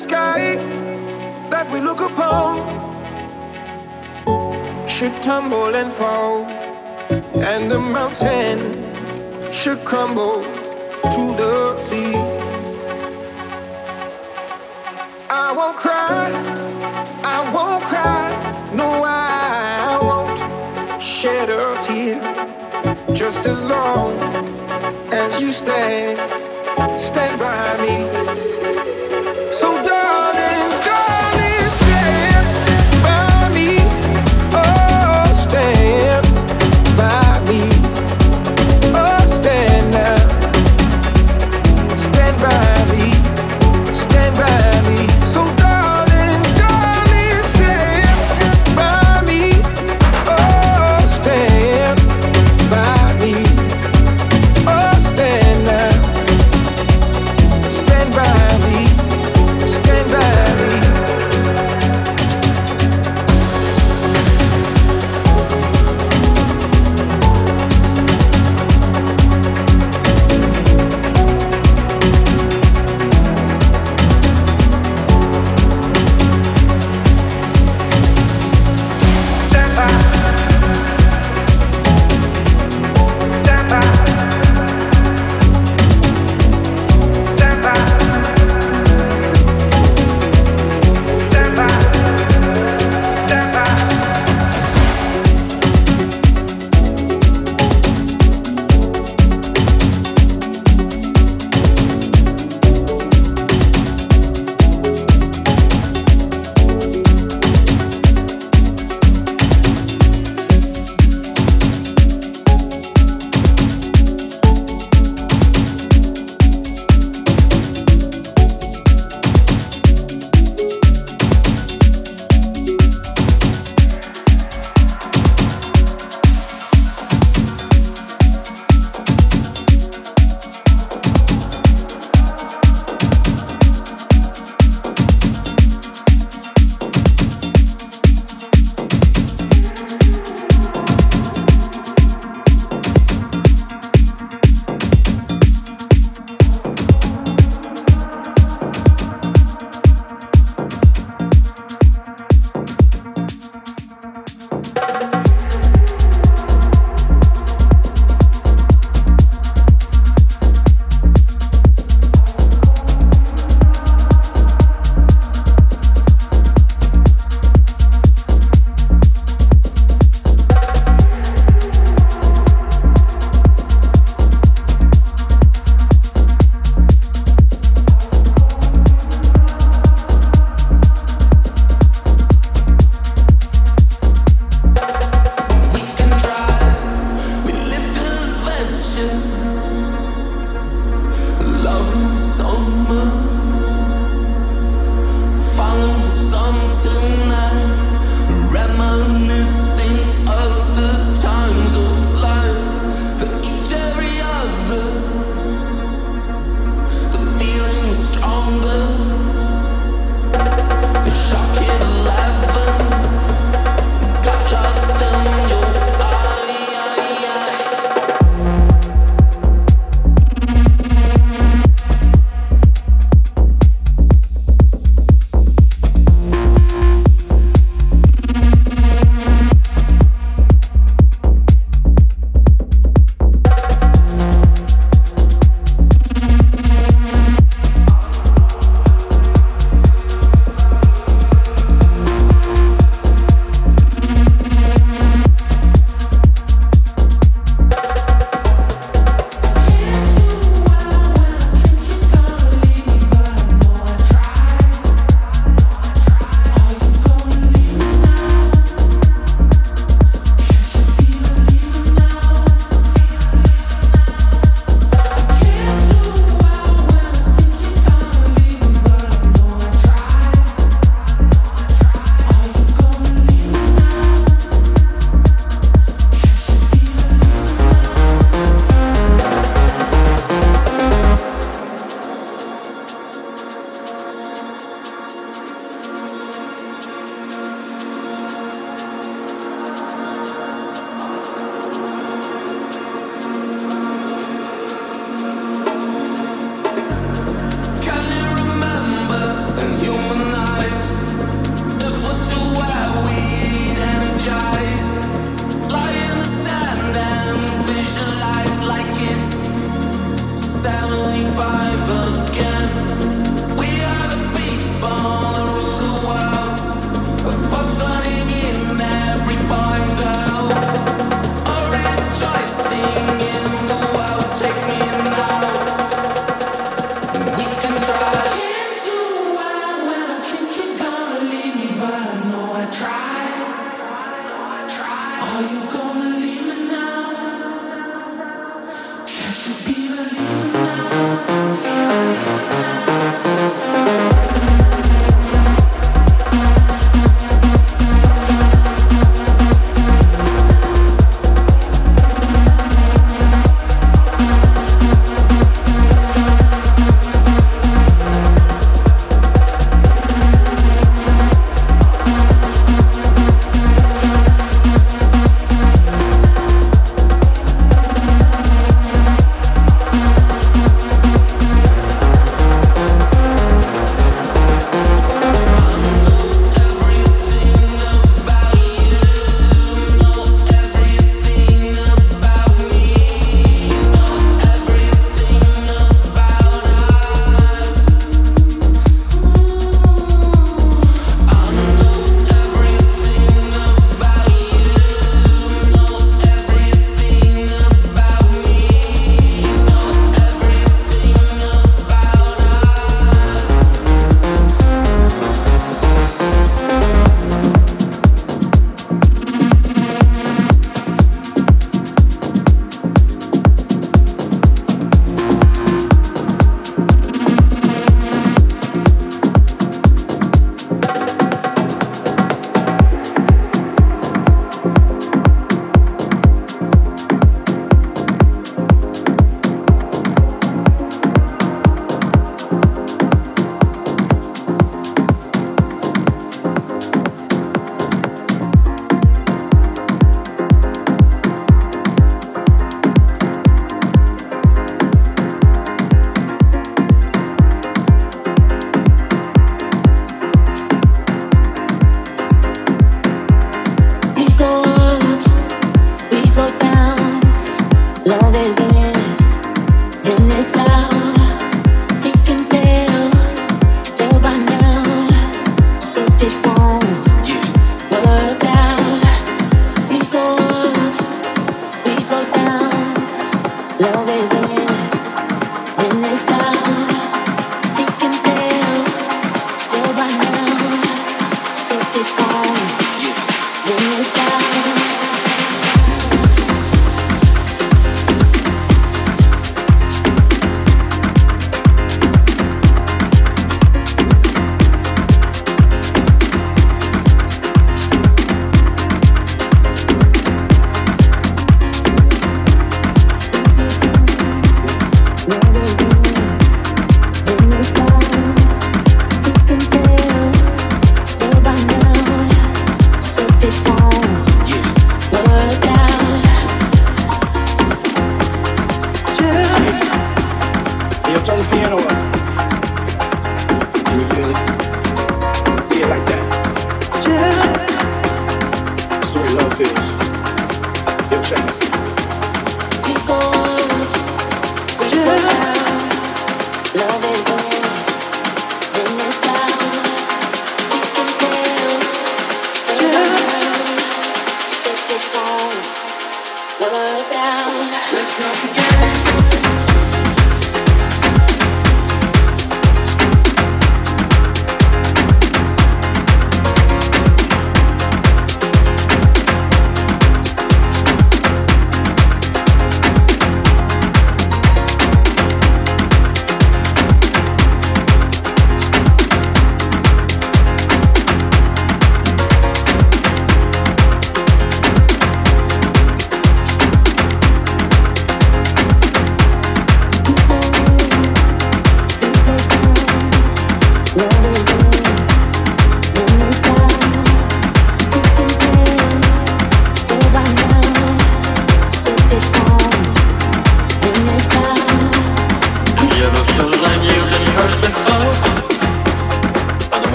sky that we look upon should tumble and fall, and the mountain should crumble to the sea. I won't cry, I won't cry, no, I won't shed a tear just as long as you stand, stand by me.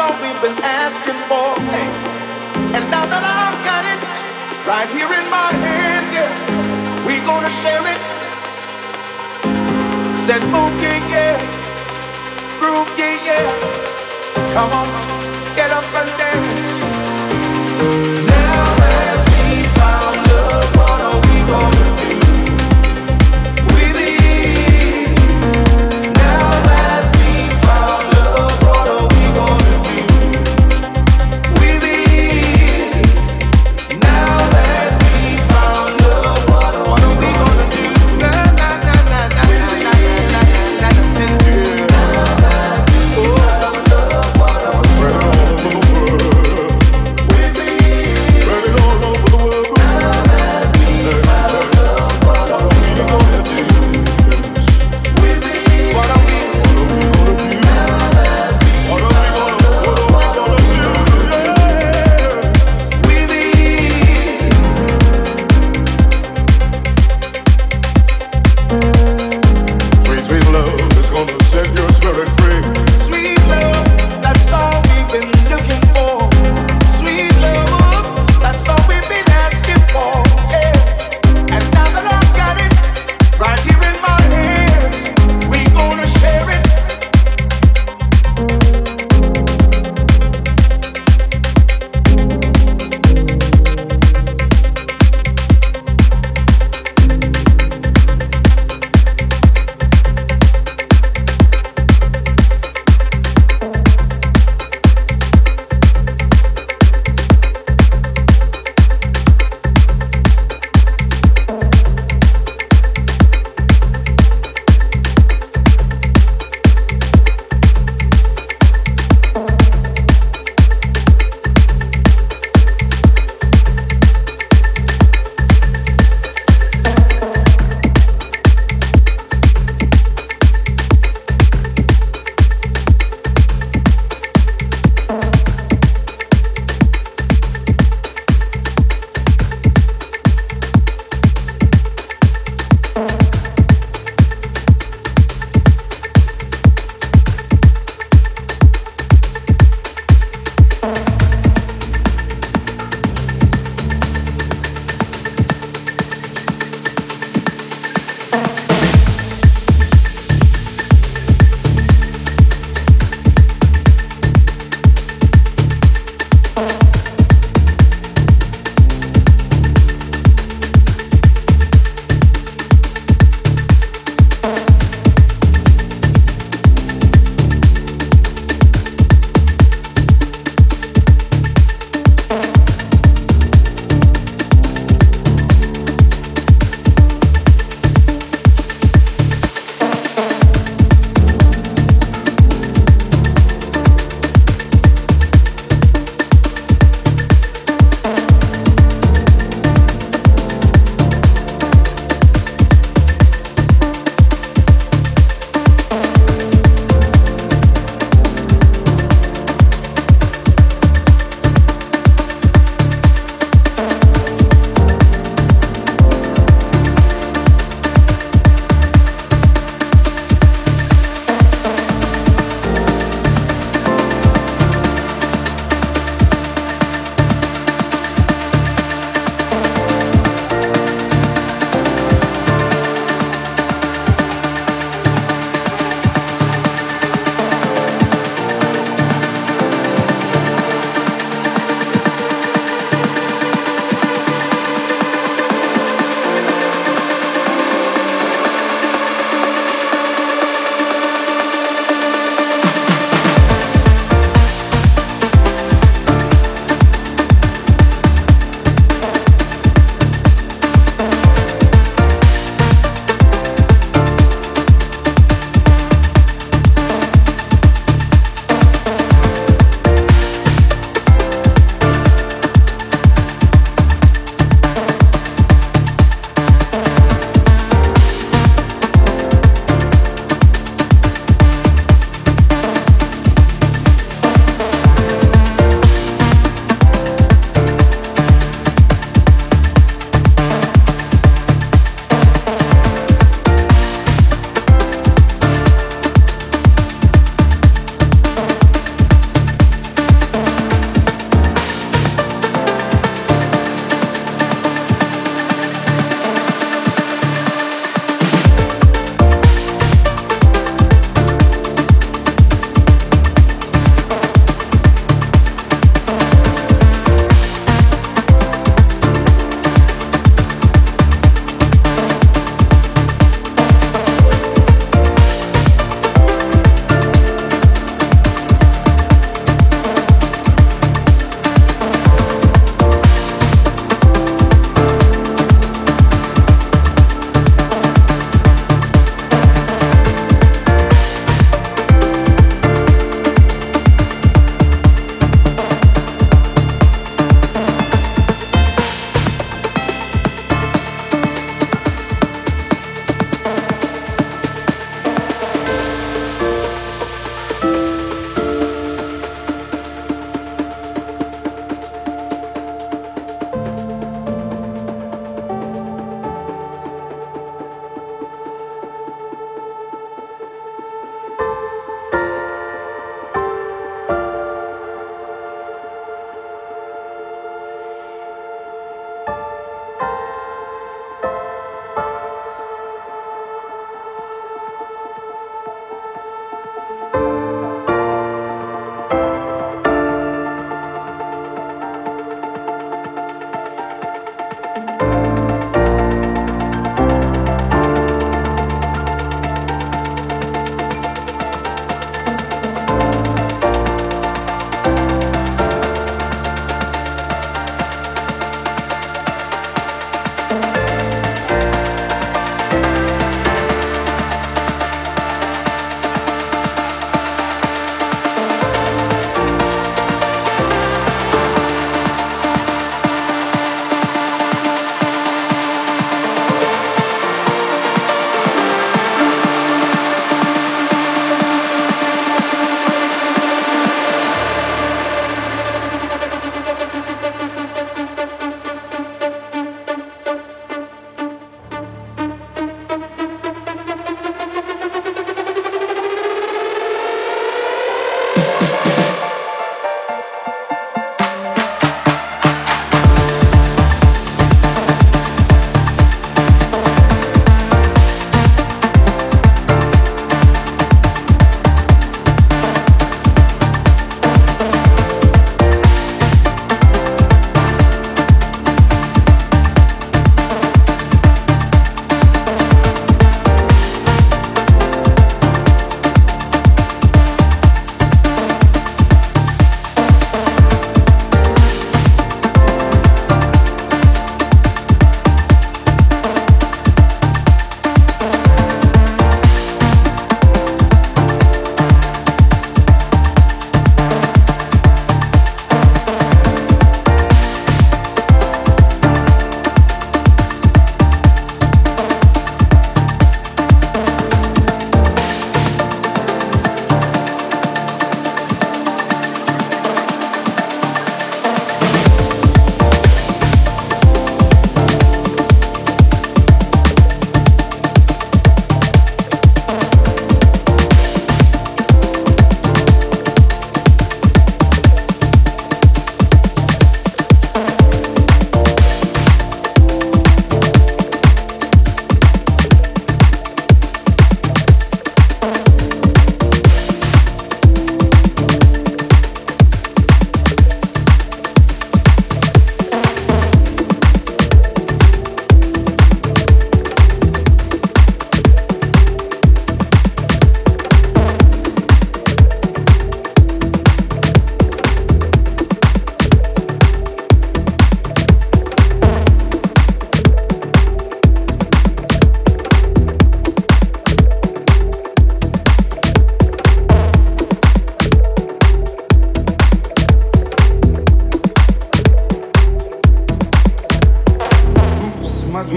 all we've been asking for. Hey. And now that I've got it right here in my hands, yeah, we gonna share it. Said move, yeah, yeah, groove, yeah, yeah. Come on, get up and dance.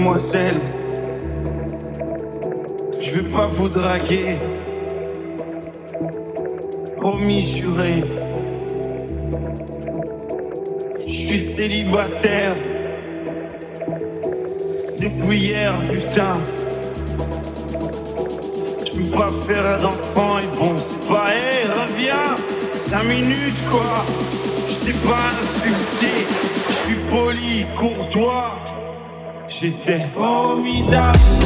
Mademoiselle. Je vais pas vous draguer. Promis, juré. Je suis célibataire. Depuis hier, putain. Je peux pas faire d'enfant et bon, c'est pas, hé, reviens. 5 minutes quoi. Je t'ai pas insulté. Je suis poli, courtois. J'étais formidable.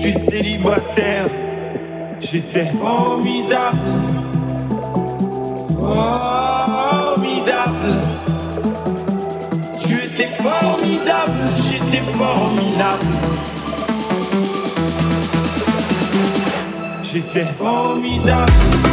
Suis célibataire. J'étais formidable. Formidable. Tu étais formidable. J'étais formidable. J'étais formidable.